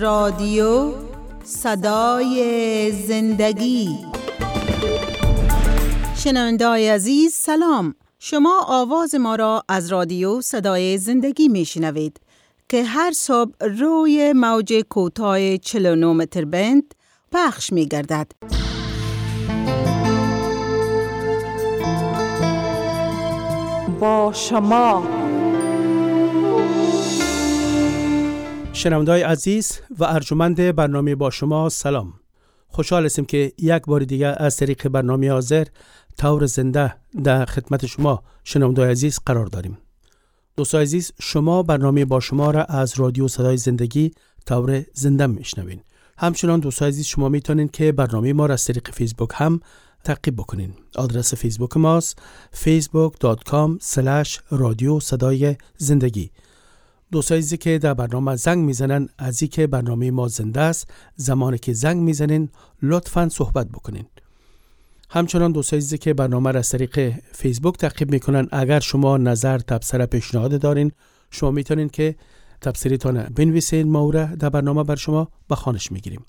رادیو صدای زندگی شنوندای عزیز سلام شما آواز ما را از رادیو صدای زندگی می شنوید که هر صبح روی موج کوتاه 49 متر بند پخش می گردد. با شما شنوندای عزیز و ارجمند برنامه با شما سلام. خوشحال هستیم که یک بار دیگه از طریق برنامه حاضر طور زنده در خدمت شما شنوندای عزیز قرار داریم. دوستای عزیز شما برنامه با شما را از رادیو صدای زندگی طور زنده میشنوین همچنان دوستای عزیز شما می‌تونین که برنامه ما را از طریق فیسبوک هم تعقیب بکنین آدرس فیسبوک ماست facebook.com رادیو صدای زندگی. دوستایی که در برنامه زنگ می‌زنن از که برنامه ما زنده است زمانی که زنگ می‌زنین لطفا صحبت بکنین. همچنان دوستایی که برنامه را از طریق فیسبوک تعقیب می‌کنن اگر شما نظر تبصره پیشنهاد دارین شما می‌تونین که تبصریتان بنویسین ما در برنامه بر شما به خانش می‌گیریم.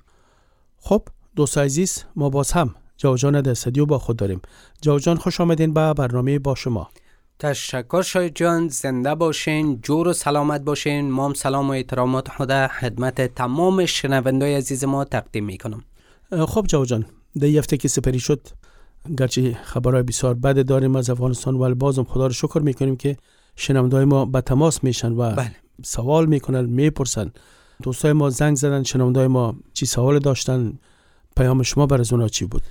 خب دوستای عزیز ما باز هم جوجان در با خود داریم. جوجان خوش آمدین به برنامه با شما. تشکر شاید جان. زنده باشین جور و سلامت باشین. مام سلام و احترامات خدا خدمت تمام شنوندای عزیز ما تقدیم می‌کنم. خب جو جان در هفته که سپری شد گرچه خبرهای بسیار بد داریم از افغانستان ولی بازم خدا رو شکر می‌کنیم که شنوندای ما به تماس میشن و بله. سوال می‌کنن می‌پرسن. دوستای ما زنگ زدن شنوندای ما چی سوال داشتن پیام شما بر از اونا چی بود؟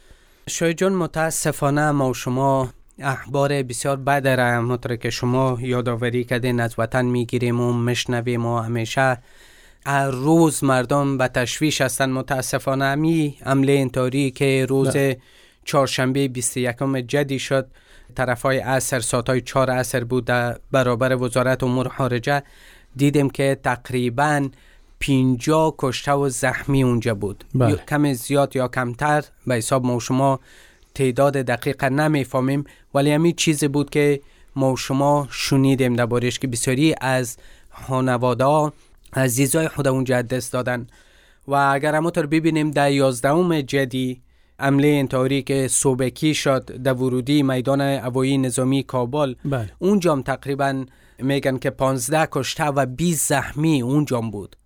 شاید جان متاسفانه ما و شما اخبار بسیار بد را همونطور که شما یادآوری کردین از وطن می‌گیریم و مشنویم و همیشه روز مردم به تشویش هستند متاسفانه همی عمله انتاری که روز چهارشنبه 21 جدی شد. طرف های عصر ساعت های چهار عصر بود برابر وزارت امور خارجه. دیدیم که تقریبا پینجا کشته و زخمی اونجا بود. بله. کم زیاد یا کمتر به حساب ما شما تعداد دقیق نمی‌فهمیم. ولی همین چیزی بود که ما شما شنیدیم دربارش که بسیاری از خانواده عزیزای خود اونجا دست دادن و اگر همونطور ببینیم در یازدهم جدی عمله انتحاری که صوبکی شد در ورودی میدان هوایی نظامی کابل بله. اونجا هم تقریبا میگن که 15 کشته و 20 زخمی اونجا بود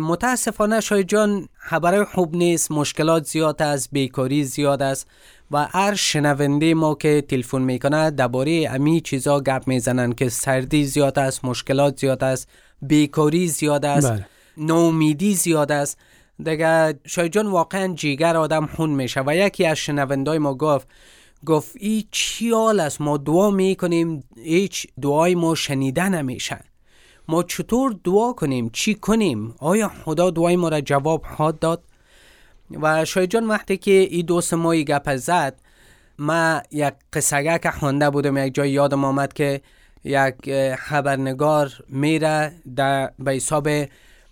متاسفانه شای جان خبرهای خوب نیست مشکلات زیاد است بیکاری زیاد است و هر شنونده ما که تلفن می‌کنه درباره امی چیزا گپ می‌زنن که سردی زیاد است مشکلات زیاد است بیکاری زیاد است بله. نومیدی زیاد است. دیگه شاید جان واقعا جیگر آدم خون میشه و یکی از شنوندای ما گفت گفت ای چی حال است؟ ما دعا می‌کنیم هیچ دعای ما شنیده نمیشه ما چطور دعا کنیم؟ چی کنیم؟ آیا خدا دعای ما را جواب خواهد داد؟ و شاید جان وقتی که این دوست ما گپ زد ما یک قصه که خونده بودم یک جای یادم آمد که یک خبرنگار میره در به حساب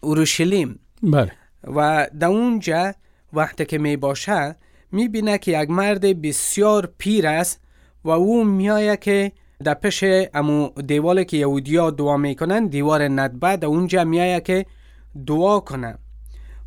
اورشلیم. بله. و در اونجا وقتی که می باشه می بینه که یک مرد بسیار پیر است و او میایه که در پش امو دیوالی که یهودیا دعا می‌کنن دیوار ندبه در اونجا میایه که دعا کنه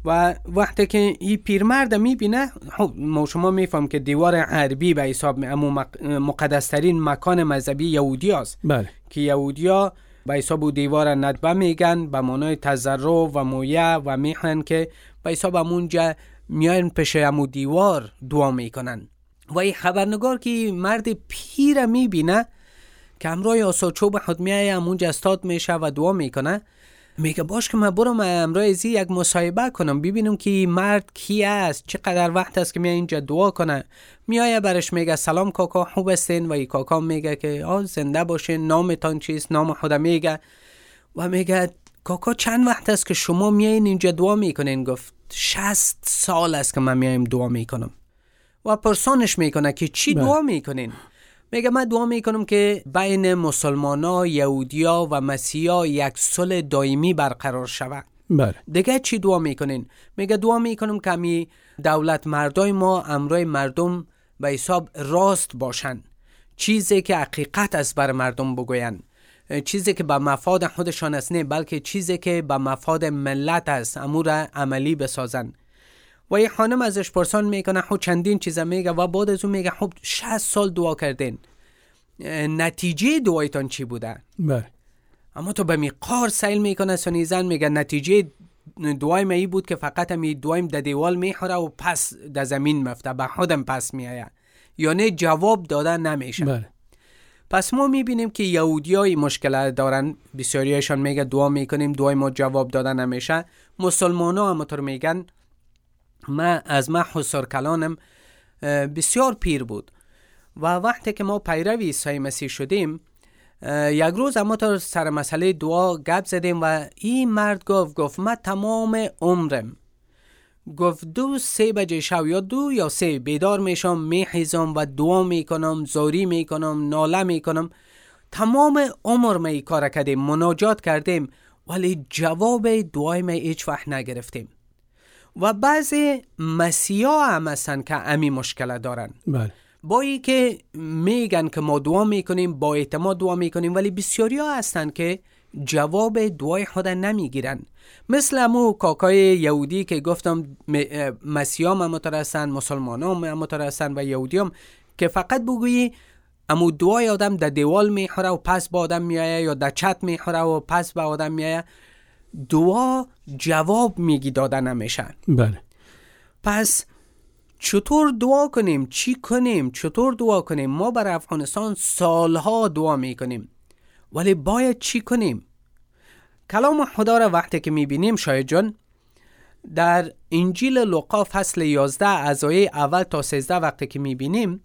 و وقتی که این پیرمرد می‌بینه خب ما شما میفهم که دیوار عربی به حساب امو مقدسترین مکان مذهبی یهودی است بله. که یهودیا به حساب دیوار ندبه میگن به معنای تذرع و مویه و میخن که به حساب امونجا میان پش امو دیوار دعا می‌کنن. و این خبرنگار که مرد پیر می‌بینه که همراه آساچوب خود میایه همونجا استاد میشه و دعا می‌کنه. میگه باش که من برم امرای ازی یک مصاحبه کنم ببینم که مرد کی است چقدر وقت است که میای اینجا دعا کنه. میایه برش میگه سلام کاکا خوب استین و ای کاکا میگه که آ زنده باشین نامتان چیست؟ نام خود میگه. و میگه کاکا چند وقت است که شما میایین اینجا دعا می‌کنین؟ گفت شست سال است که من میایم دعا می‌کنم. و پرسانش می‌کنه که چی بله. دعا می‌کنین؟ میگه من دعا می‌کنم که بین مسلمانا یهودیا و مسیحا یک صلح دائمی برقرار شود. بله. دیگه چی دعا می‌کنین؟ میگه دعا می‌کنم که می دولت مردای ما امرای مردم به حساب راست باشن. چیزی که حقیقت است بر مردم بگوین. چیزی که به مفاد خودشان است نه بلکه چیزی که به مفاد ملت است امور عملی بسازن. و یه خانم ازش پرسان می‌کنه خب چندین چیز میگه و بعد از اون میگه خب 60 سال دعا کردین. نتیجه دعایتان چی بوده؟ بله. اما تو به می قار سیل می‌کنه سنیزن میگه نتیجه دعای می بود که فقط می دوایم در دیوال می‌خوره و پس در زمین مفته به خودم پس میایه یعنی جواب دادن نمیشه. بله. پس ما می‌بینیم که یهودی های مشکل دارن بسیاریشان میگه دعا می‌کنیم دعای ما جواب دادن نمیشه. مسلمان ها همطور میگن ما از ما حسار کلانم بسیار پیر بود. و وقتی که ما پیروی عیسی مسیح شدیم یک روز اما تا سر مسئله دعا گپ زدیم و این مرد گفت گفت من تمام عمرم. گفت دو سه بجه شو یا دو یا سه بیدار میشم میخیزم و دعا می‌کنم زاری می‌کنم ناله می‌کنم. تمام عمر می کار کردیم مناجات کردیم ولی جواب دعای می هیچ وقت نگرفتیم. و بعضی مسیحا هم هستن که امی مشکل دارن. بله. با ای که میگن که ما دعا می‌کنیم با اعتماد دعا می‌کنیم ولی بسیاری ها هستن که جواب دعای خود نمی‌گیرن. مثل امو کاکای یهودی که گفتم مسیحا هم مترسن مسلمان هم مترسن و یهودی هم که فقط بگویی امو دعای آدم در دیوال می‌خوره و پس با آدم میایه یا در چت می‌خوره و پس به آدم میایه دعا جواب میگی دادن نمیشن بله. پس چطور دعا کنیم؟ چی کنیم؟ چطور دعا کنیم؟ ما بر افغانستان سالها دعا می‌کنیم. ولی باید چی کنیم؟ کلام خدا را وقتی که می‌بینیم شاید جان در انجیل لوقا فصل 11 از آیه اول تا 13 وقتی که می‌بینیم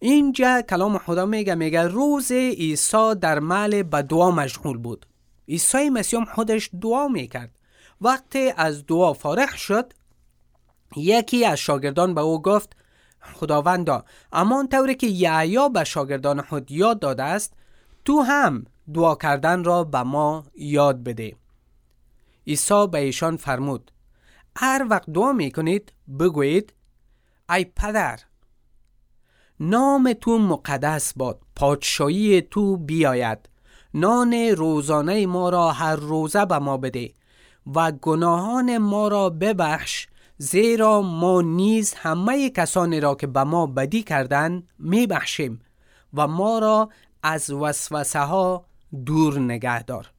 اینجا کلام خدا میگه میگه روز عیسی در مال به دعا مشغول بود. عیسی مسیح خودش دعا می‌کرد. وقتی از دعا فارغ شد یکی از شاگردان به او گفت خداوندا اما طوری که یعیا به شاگردان خود یاد داده است تو هم دعا کردن را به ما یاد بده. عیسی به ایشان فرمود هر وقت دعا می کنید بگویید ای پدر نام تو مقدس باد پادشاهی تو بیاید. نان روزانه ما را هر روزه به ما بده و گناهان ما را ببخش زیرا ما نیز همه کسانی را که به ما بدی کردن می بخشیم و ما را از وسوسه ها دور نگه دار.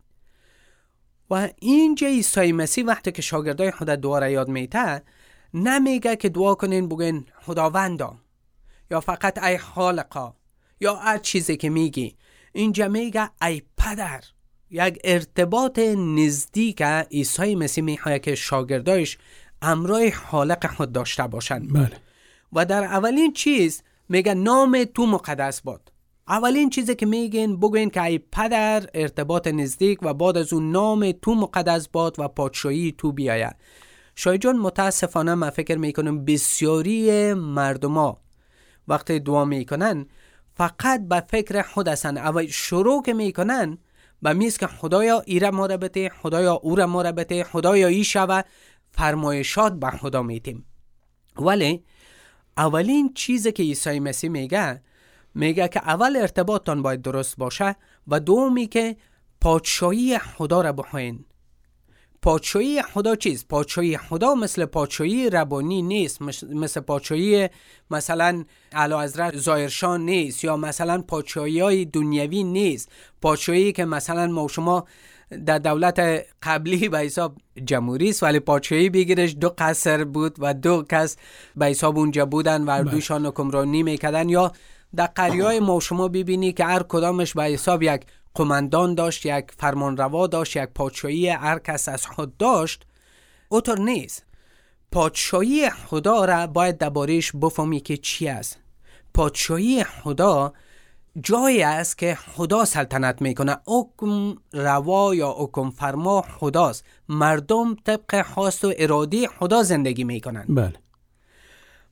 و اینجا عیسی مسیح وقتی که شاگردای خود دعا را یاد میته نمیگه که دعا کنین بگین خداوندا یا فقط ای خالقا یا هر چیزی که میگی. اینجا میگه ای پدر یک ارتباط نزدیک عیسی مسیح می‌خواه که شاگردایش امرای خالق خود داشته باشند. بله. و در اولین چیز میگه نام تو مقدس باد. اولین چیزی که میگن بگوین که ای پدر ارتباط نزدیک و بعد از اون نام تو مقدس باد و پادشاهی تو بیاید شاید جان متاسفانه من فکر می‌کنم بسیاری مردما وقتی دعا می‌کنن فقط به فکر خود هستن اول شروع که می‌کنن به میز که خدایا ایره ما را خدایا او را ما را خدایا ای شوه فرمایشات به خدا میتیم ولی اولین چیزی که عیسی مسیح میگه میگه که اول ارتباطتان باید درست باشه و دومی که پادشاهی خدا را بخواین. پادشاهی خدا چیز؟ پادشاهی خدا مثل پادشاهی ربانی نیست مثل پادشاهی مثلا علا حضرت زایرشان نیست یا مثلا پادشاهی های دنیوی نیست. پادشاهی که مثلا ما شما در دولت قبلی به حساب جمهوری است ولی پادشاهی بگیرش دو قصر بود و دو کس به حساب اونجا بودن و دوشان حکمرانی می‌کردن. یا در قریه های ما شما ببینی که هر کدامش به حساب یک قماندان داشت یک فرمانروا داشت یک پادشاهی هر کس از خود داشت. اوتر نیست. پادشاهی خدا را باید دربارهش بفهمی که چی است. پادشاهی خدا جایی است که خدا سلطنت می‌کنه حکم روا یا حکم فرما خداست. مردم طبق خواست و ارادی خدا زندگی می‌کنن بله.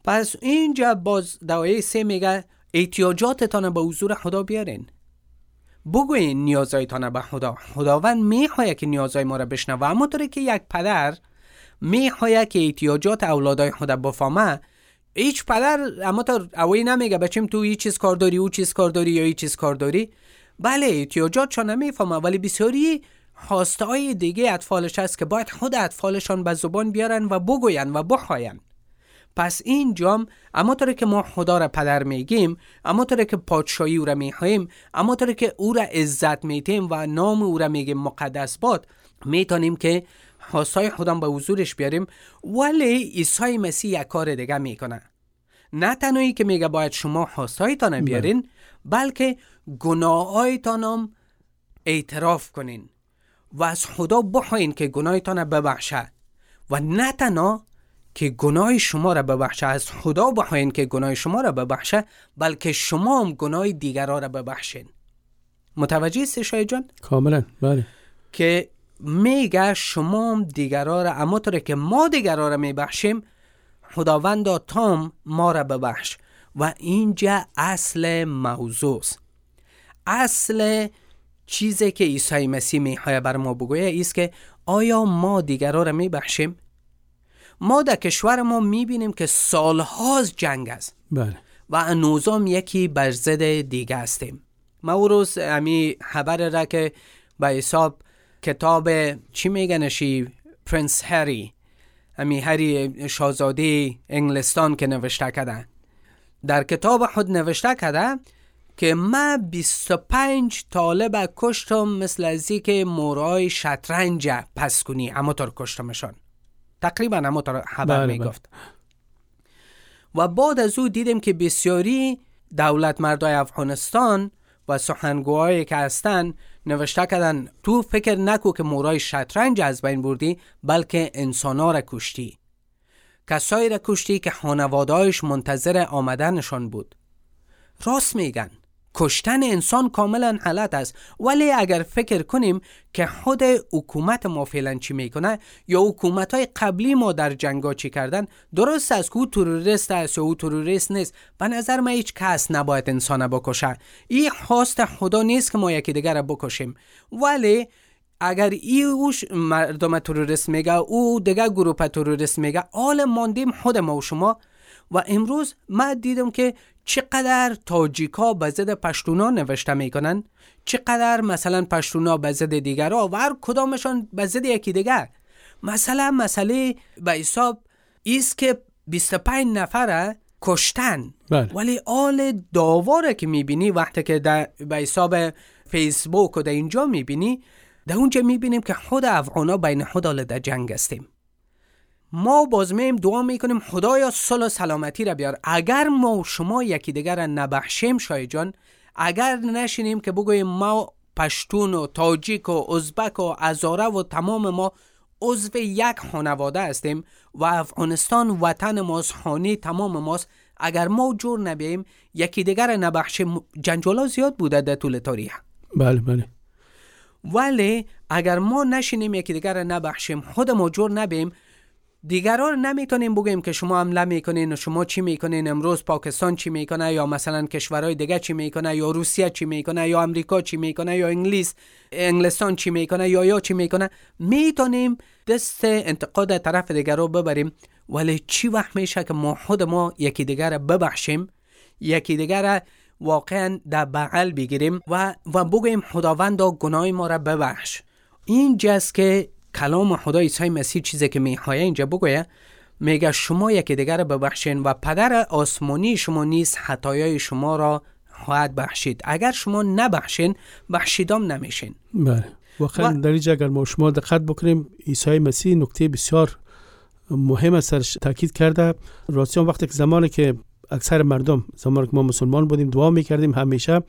پس اینجا باز دوایه سه میگه احتیاجاتتان به حضور خدا بیارین. بگوین نیازهایتان به خدا. خداوند می‌خواهد که نیازهای ما را بشنوه. اما طوری که یک پدر می‌خواهد که احتیاجات اولادای خدا بفهمه هیچ پدر اما تا اوی نمیگه بچیم تو این چیز کار داری او چیز کار داری یا این چیز کار داری. بله احتیاجاتشان می‌فهمه ولی بسیاری خواسته های دیگه اطفالش هست که باید خود اطفالشان به زبان بیارن و بگوین و بخواین. پس این جام اما طور که ما خدا را پدر میگیم اما طور که پادشاهی او را می‌خواهیم اما طور که او را عزت میتیم و نام او را میگیم مقدس باد می‌تونیم که خواستای خودم به حضورش بیاریم. ولی عیسی مسیح یک کار دیگه می‌کنه. نه تنهایی که میگه باید شما خواستایتان بیارین بلکه گناهایتان هم اعتراف کنین و از خدا بخواین که گناهتان ببخشه و نه تنها که گناه شما را ببخشه از خدا بخواین که گناه شما را ببخشه بلکه شما هم گناه دیگران را ببخشین. متوجه است جان؟ کاملا بله. که میگه شما هم دیگران را اما طوره که ما دیگران را میبخشیم خداوندا تام ما را ببخش. و اینجا اصل موضوع اصل چیزی که عیسی مسیح می‌خواه بر ما بگویه است که آیا ما دیگران را میبخشیم؟ ما در کشور ما می‌بینیم که سالهاست جنگ است. بله. و انوزام یکی بر ضد دیگه هستیم. ما او روز امی خبر را که به حساب کتاب چی میگنشی پرنس هری. امی هری شاهزاده انگلستان که نوشته کرده در کتاب خود نوشته کرده که ما 25 طالب کشتم مثل ازی که مورای شطرنج پس کنی. اما طور کشتمشان تقریبا اما خبر بله می‌گفت. و بعد از او دیدیم که بسیاری دولت مردای افغانستان و سخنگوهایی که هستن نوشته کردن تو فکر نکو که مورای شطرنج از بین بردی بلکه انسانا را کشتی. کسایی را کشتی که خانوادهایش منتظر آمدنشان بود. راست میگن. کشتن انسان کاملا حالت است. ولی اگر فکر کنیم که خود حکومت ما فعلا چی می‌کنه یا حکومت های قبلی ما در جنگا چی کردن درست است که او تروریست است یا او تروریست نیست. به نظر من هیچ کس نباید انسان بکشه. این خواست خدا نیست که ما یکی دیگر را بکشیم. ولی اگر ای اوش مردم تروریست میگه او دیگه گروه تروریست میگه آل ماندیم خود ما و شما و امروز من دیدم که چقدر تاجیکا به ضد پشتونا نوشته می‌کنن چقدر مثلا پشتونا به ضد دیگرها و هر کدامشان به ضد یکی دیگر مثلا مسئله به حساب ایست که 25 نفره کشتن. بله. ولی آل داواره که می‌بینی وقتی که به حساب فیسبوک و در اینجا می‌بینی در اونجا می‌بینیم که خود افغانا بین خود در جنگ هستیم. ما باز میم دعا می‌کنیم خدایا صلح و سلامتی را بیار. اگر ما و شما یکی دیگر را نبخشیم شای جان اگر نشینیم که بگوییم ما پشتون و تاجیک و ازبک و ازاره و تمام ما عضو یک خانواده هستیم و افغانستان وطن ماست خانه تمام ماست اگر ما جور نبیم یکی دیگر نبخشیم. جنجالا زیاد بوده در طول تاریخ. بله بله. ولی اگر ما نشینیم یکی دیگر نبخشیم خود ما جور نبیم دیگران نمی‌تونیم بگیم که شما حمله می‌کنین و شما چی می‌کنین امروز پاکستان چی می‌کنه یا مثلا کشورهای دیگه چی می‌کنه یا روسیه چی می‌کنه یا امریکا چی می‌کنه یا انگلیس انگلستان چی می‌کنه یا یا چی می‌کنه. می‌تونیم دست انتقاد طرف دیگر رو ببریم ولی چی وقت میشه که ما خود ما یکی دیگر ببخشیم؟ یکی دیگر واقعا در بغل بگیریم و و بگویم خداوندا گناه ما را ببخش. این جست که کلام خدا عیسی مسیح چیزی که می‌خواه اینجا بگویه میگه شما یکی دیگر ببخشین و پدر آسمانی شما نیست خطایای شما را خواهد بخشید. اگر شما نبخشین بخشیدام نمیشین. بله. واقعا در اینجا اگر ما شما دقت بکنیم عیسی مسیح نکته بسیار مهم است تاکید کرده. راستی وقتی که زمانی که اکثر مردم زمانی که ما مسلمان بودیم دعا می‌کردیم همیشه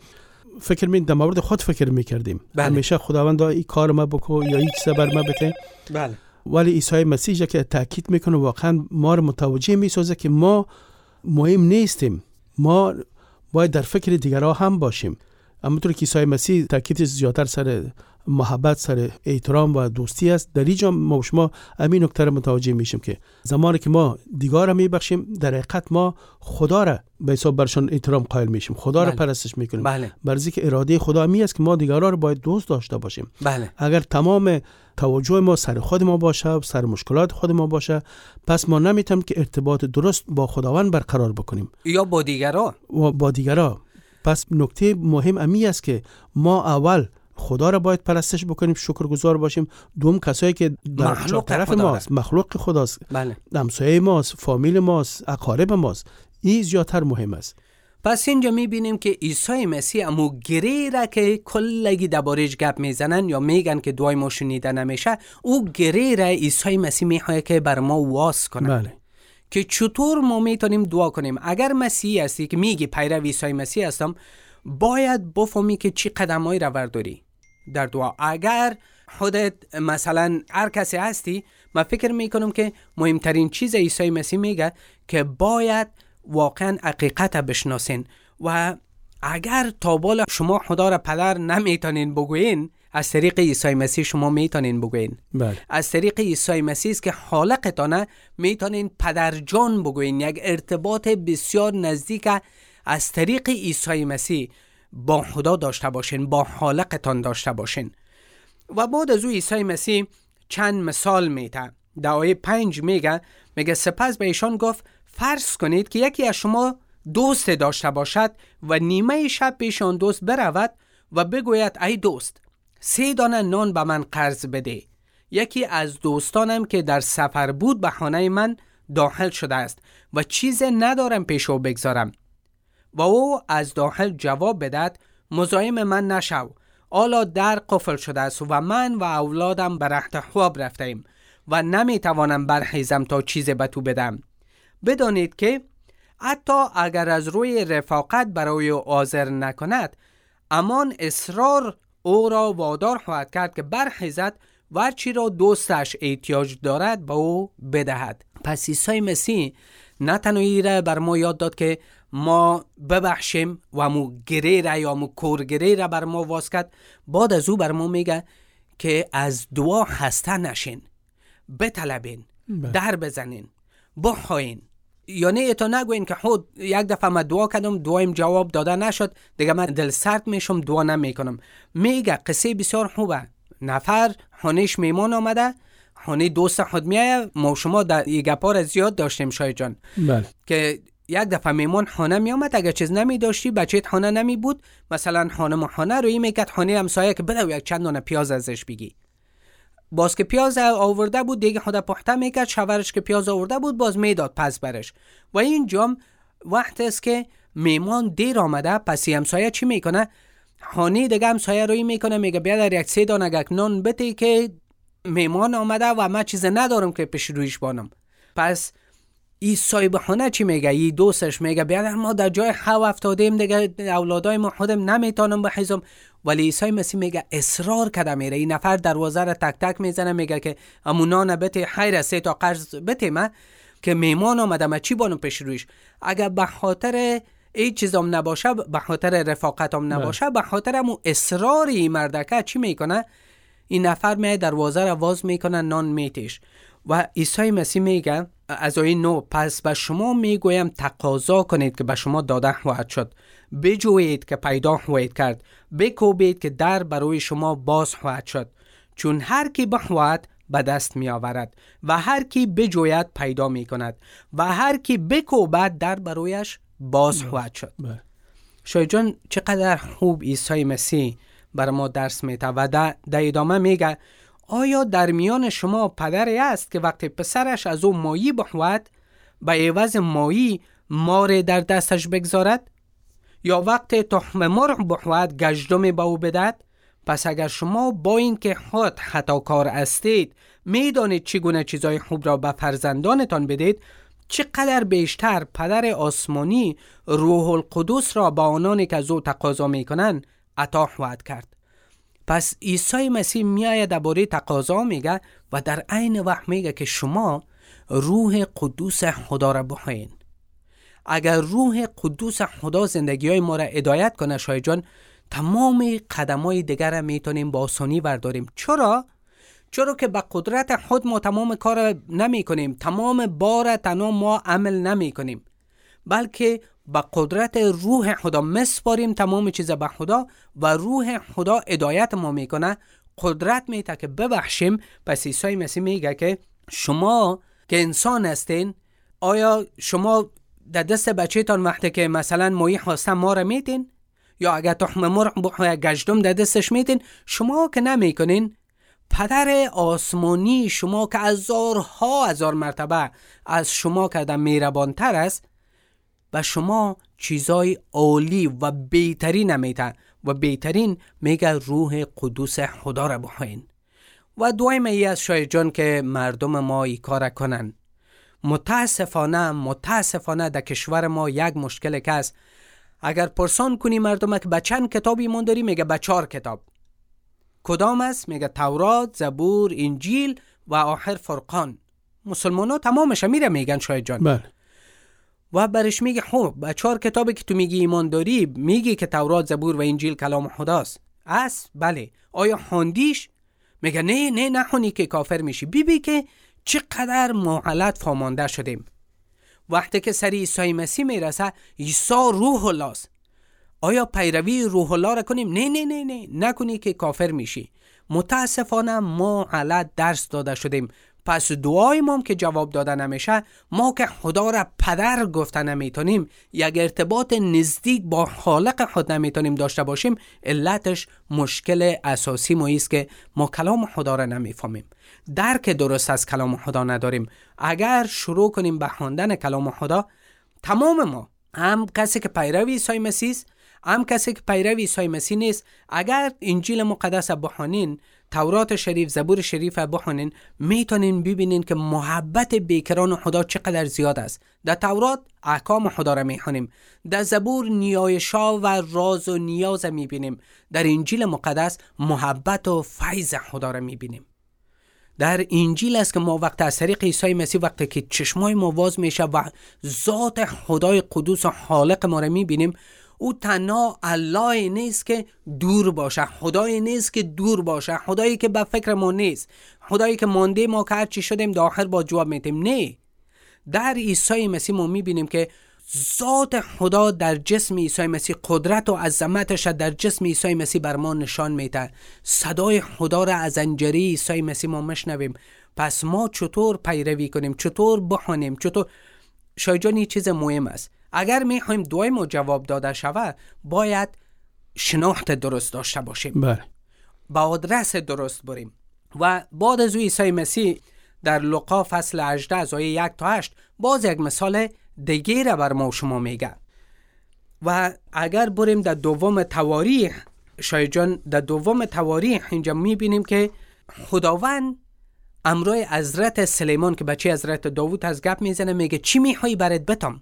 فکر می در مورد خود فکر می‌کردیم بله. همیشه خداوند این کار ما بکو یا این چیز بر ما بته بله. ولی عیسی مسیح که تاکید می‌کنه واقعا ما رو متوجه می‌سازه که ما مهم نیستیم. ما باید در فکر دیگرها هم باشیم. همونطور که عیسی مسیح تاکید زیادتر سر محبت سر احترام و دوستی است. در اینجا ما شما همین نکته متوجه میشیم که زمانی که ما دیگار را میبخشیم در حقیقت ما خدا را به حساب برشان احترام قائل میشیم. خدا را بله. پرستش می‌کنیم. بله. برزی که اراده خدا می است که ما دیگران را باید دوست داشته باشیم. بله. اگر تمام توجه ما سر خود ما باشه سر مشکلات خود ما باشه پس ما نمی‌تونیم که ارتباط درست با خداوند برقرار بکنیم. یا با دیگران. و با دیگران. پس نکته مهم امی است که ما اول خدا را باید پرستش بکنیم شکرگزار باشیم. دوم کسایی که در مخلوق طرف ماست مخلوق خداست. بله. همسایه ماست فامیل ماست اقارب ماست. این زیادتر مهم است. پس اینجا می‌بینیم که عیسی مسیح امو گره را که کلگی دربارش گپ می‌زنن یا میگن که دعای ما شنیده نمیشه او گره را عیسی مسیح می‌خواد که بر ما واس کنه بله. که چطور ما می‌تونیم دعا کنیم؟ اگر مسیحی هستی که میگی پیرو عیسی مسیح هستم باید بفهمی که چی قدمایی را برداری در دعا. اگر خودت مثلا هر کسی هستی من فکر می‌کنم که مهمترین چیز عیسی مسیح میگه که باید واقعا حقیقت بشناسین و اگر تا بالا شما خدا را پدر نمی‌تونین بگوین از طریق عیسی مسیح شما می‌تونین بگوین بله. از طریق عیسی مسیح است که خالقتانه می‌تونین پدر جان بگوین یک ارتباط بسیار نزدیک از طریق عیسی مسیح با خدا داشته باشین با خالقتان داشته باشین. و بعد از او عیسی مسیح چند مثال میته در آیه پنج میگه میگه سپس به ایشان گفت فرض کنید که یکی از شما دوست داشته باشد و نیمه شب پیش آن دوست برود و بگوید ای دوست سه دانه نان به من قرض بده. یکی از دوستانم که در سفر بود به خانه من داخل شده است و چیز ندارم پیش او بگذارم. و او از داخل جواب بدهد مزاحم من نشو حالا در قفل شده است و من و اولادم به رخت خواب رفتیم و نمی‌توانم برخیزم تا چیز به تو بدم بدانید که حتی اگر از روی رفاقت برای او حاضر نکند امان اصرار او را وادار خواهد کرد که برخیزد و چی را دوستش احتیاج دارد به او بدهد. پس عیسی مسیح نه تنهایی را بر ما یاد داد که ما ببخشیم و مو گره را یا مو کورگره را بر ما واس کرد. بعد از او بر ما میگه که از دعا خسته نشین بطلبین در بزنین بخواین. یا نه تا نگوین که خود یک دفعه من دعا کردم دعایم جواب داده نشد. دیگه من دل سرد میشم دعا نمی‌کنم. میگه قصه بسیار خوبه. نفر خانهش میمان آمده. خانه دوست خود میایه ما شما در یه گپا را زیاد داشتیم شاید جان. بله. که یک دفعه میمان خانه می آمد اگر چیز نمی داشتی خانه نمی بود مثلا خانم خانه روی می‌کرد خانه همسایه که بده یک چند دانه پیاز ازش بگی. باز که پیاز آورده بود دیگه خدا پخته می‌کرد. شورش که پیاز آورده بود باز می‌داد پس برش. و اینجا وقت است که میمان دیر آمده. پس این همسایه چی می‌کنه؟ خانه دیگه همسایه روی می‌کنه. میگه بیا در یک سه دانه نان بتی که میمان آمده و من چیز ندارم که پیش رویش بانم. پس ای صاحب خانه چی میگه؟ ای دوستش میگه بیا ما در جای خو افتادیم دیگه اولادای ما خودم نمی‌تونم بخیزم ولی عیسی مسیح میگه اصرار کرده میره. این نفر دروازه را تک تک می‌زنه میگه که امونان بته خیر سه تا قرض بته ما که میمان آمده ما چی بانم پیش رویش؟ اگر به خاطر ای چیزام نباشه به خاطر رفاقتم نباشه به خاطر امو اصرار این مردکه چی می‌کنه؟ این نفر می دروازه را واز می‌کنه نان میتیش. و عیسی مسیح میگه از آیه نو پس به شما می‌گویم تقاضا کنید که به شما داده خواهد شد. بجویید که پیدا خواهید کرد. بکوبید که در برای شما باز خواهد شد. چون هر کی بخواهد به دست می آورد و هر کی بجوید پیدا می کند و هر کی بکوبد در برایش باز خواهد شد. بله. شاید جان چقدر خوب عیسی مسیح بر ما درس میده و در ادامه میگه آیا در میان شما پدری است که وقتی پسرش از او مایی بخواد به عوض مایی مار در دستش بگذارد؟ یا وقتی تخم مرغ بخواد گژدم به او بدهد؟ پس اگر شما با اینکه خود خطاکار هستید می‌دانید چگونه چیزای خوب را به فرزندانتان بدید چقدر بیشتر پدر آسمانی روح القدس را به آنانی که از او تقاضا می‌کنند عطا خواهد کرد. پس عیسی مسیح میآید درباره تقاضا میگه و در عین وقت میگه که شما روح قدوس خدا را بخواین اگر روح قدوس خدا زندگی های ما را ادایت کنه شای جان تمام قدم های دیگر را می‌تونیم با آسانی برداریم. چرا؟ چرا که به قدرت خود ما تمام کار نمی کنیم تمام بار تنها ما عمل نمی کنیم بلکه به قدرت روح خدا مسپاریم تمام چیز به خدا و روح خدا ادایت ما می‌کنه. قدرت میته که ببخشیم. پس عیسی مسیح میگه که شما که انسان هستین آیا شما در دست بچهتان وقتی که مثلا مایی خواستن ما را میتین یا اگر تخم مرغ بخواه گشتم در دستش میتین شما که نمی‌کنین؟ پدر آسمانی شما که هزارها هزار مرتبه از شما کردن میربانتر است و شما چیزای عالی و بهترین نمیتن و بهترین میگه روح قدوس خدا را بخواین. و دویم ای از شاید جان که مردم ما ای کار کنن. متاسفانه متاسفانه در کشور ما یک مشکل که اگر پرسان کنی مردم که به چند کتاب ایمان داری میگه به چهار کتاب. کدام است؟ میگه تورات زبور انجیل و آخر فرقان. مسلمان ها تمامش میره میگن شاید جان. بله. و برش میگه خب به چهار کتابی که تو میگی ایمان داری میگی که تورات زبور و انجیل کلام خداست. است بله. آیا خوندیش میگه نه نه نخونی که کافر میشی. بی بی که چقدر معلت فامانده شدیم. وقتی که سری عیسی مسیح می‌رسه عیسی روح الله است آیا پیروی روح الله را کنیم؟ نه نه نه نه نکنی که کافر میشی. متاسفانه ما علت درس داده شدیم. پس دعای ما که جواب داده نمیشه ما که خدا را پدر گفته نمی‌تونیم یک ارتباط نزدیک با خالق خود نمی‌تونیم داشته باشیم علتش مشکل اساسی ما است که ما کلام خدا را نمی‌فهمیم. درک درست از کلام خدا نداریم. اگر شروع کنیم به خواندن کلام خدا تمام ما هم کسی که پیروی عیسی مسیح هم کسی که پیروی عیسی مسیح نیست اگر انجیل مقدس بخوانین تورات شریف زبور شریف بخونین می‌تونین ببینین که محبت بیکران خدا چقدر زیاد است. در تورات احکام خدا را می‌خونیم. در زبور نیایشا و راز و نیاز می‌بینیم. در انجیل مقدس محبت و فیض خدا را می‌بینیم. در انجیل است که ما وقت از طریق عیسی مسیح وقتی که چشمای ما واز میشه و ذات خدای قدوس و خالق ما را می‌بینیم او تنها الله نیست که دور باشه خدای نیست که دور باشه خدایی که به فکر ما نیست خدایی که مانده ما که چی شدیم داخل با جواب میتیم نه. در عیسی مسیح ما می‌بینیم که ذات خدا در جسم عیسی مسیح قدرت و عظمتش در جسم عیسی مسیح بر ما نشان میده. صدای خدا را از انجری عیسی مسیح ما مشنویم. پس ما چطور پیروی کنیم؟ چطور بخوانیم؟ چطور شایجان چیز مهم است. اگر می خواهیم دوی ما جواب داده شود باید شناخت درست داشته باشیم. بله. با آدرس درست بریم. و بعد از عیسی مسیح در لقا فصل 18 از آیه 1 تا 8 باز یک مثال دیگه را بر ما شما میگه. و اگر بریم در دوم تواریخ شایجان در دوم تواریخ اینجا می‌بینیم که خداوند امروی حضرت سلیمان که بچه حضرت داوود از گپ می‌زنه میگه چی می‌خوای برات بتم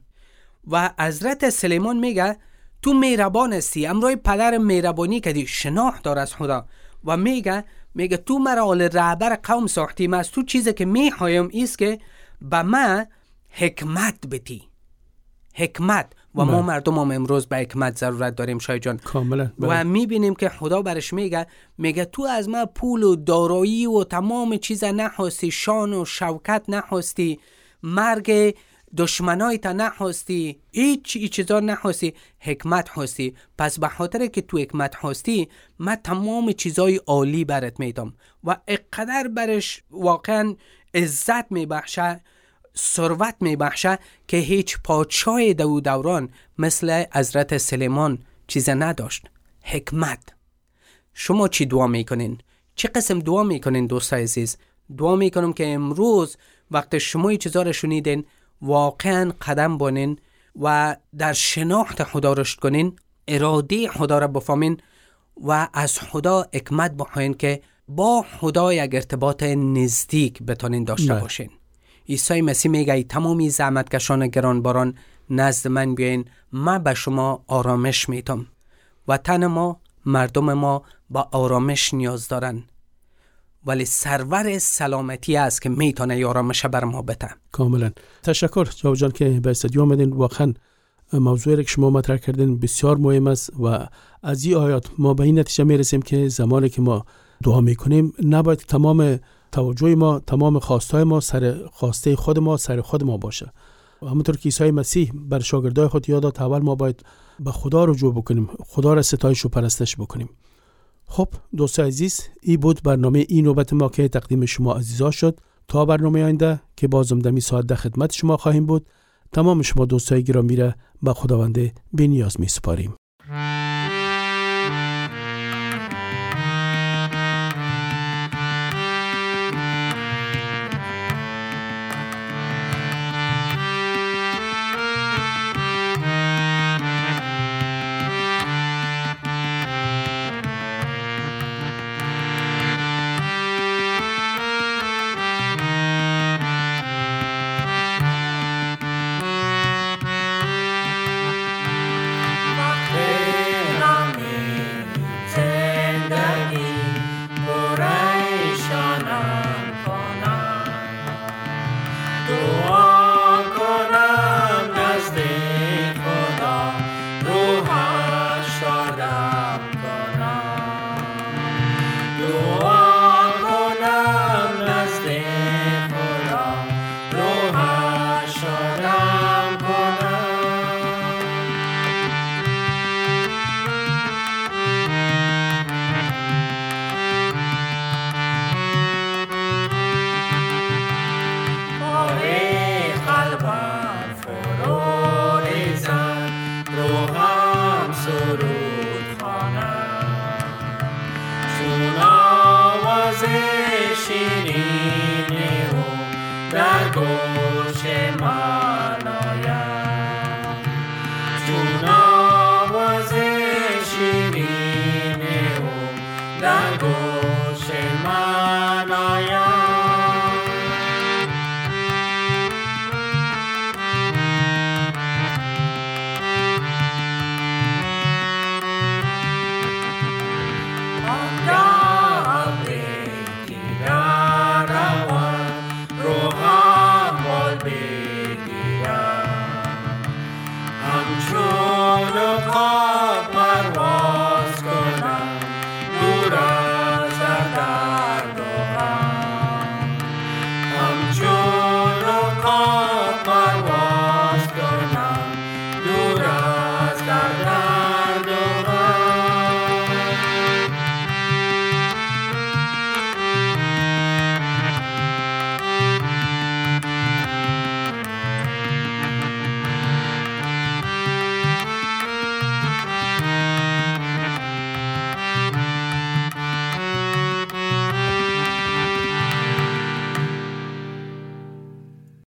و حضرت سلیمان میگه تو میربان هستی امروی پدر میربانی کردی شناخت دار از خدا. و میگه میگه تو مرا آل رهبر قوم ساختیم از تو چیزی که می‌خوایم ایست که به من حکمت بتی. حکمت. و ما مردم هم امروز به حکمت ضرورت داریم شای جان. کاملا و می‌بینیم که خدا برش میگه میگه تو از ما پول و دارایی و تمام چیز نخواستی شان و شوکت نخواستی مرگ دشمنای تا نخواستی هیچ ای چیزا نخواستی حکمت خواستی. پس به خاطر که تو حکمت خواستی من تمام چیزای عالی برات میدم. و اقدر برش واقعا عزت میبخشه ثروت میبخشه که هیچ پادشاه دو دوران مثل حضرت سلیمان چیز نداشت. حکمت. شما چی دعا می‌کنین؟ چه قسم دعا می‌کنین دوست عزیز؟ دعا می‌کنم که امروز وقت شما چیزا رو شنیدین واقعا قدم بانین و در شناخت خدا رشد کنین اراده خدا را بفهمین و از خدا حکمت بخواین که با خدا یک ارتباط نزدیک بتونین داشته نه. باشین. عیسی مسیح میگه ای تمامی زحمتکشان گرانباران نزد من بیاین من به شما آرامش میتم و تن ما مردم ما با آرامش نیاز دارن. ولی سرور سلامتی است که می‌تونه یارامش بر ما بته کاملا. تشکر جواب جان که به استودیو آمدین واقعا موضوعی که شما مطرح کردین بسیار مهم است و از این آیات ما به این نتیجه می‌رسیم که زمانی که ما دعا می‌کنیم نباید تمام توجه ما تمام خواستای ما سر خواسته خود ما سر خود ما باشه. و همونطور که عیسی مسیح بر شاگردای خود یاد داد اول ما باید به خدا رجوع بکنیم خدا را ستایش و پرستش بکنیم. خب دوست عزیز ای بود برنامه این نوبت ما که تقدیم شما عزیزا شد. تا برنامه آینده که بازم دمی ساعت ده خدمت شما خواهیم بود تمام شما دوستای گرامی را به خداوند بنیاز می سپاریم.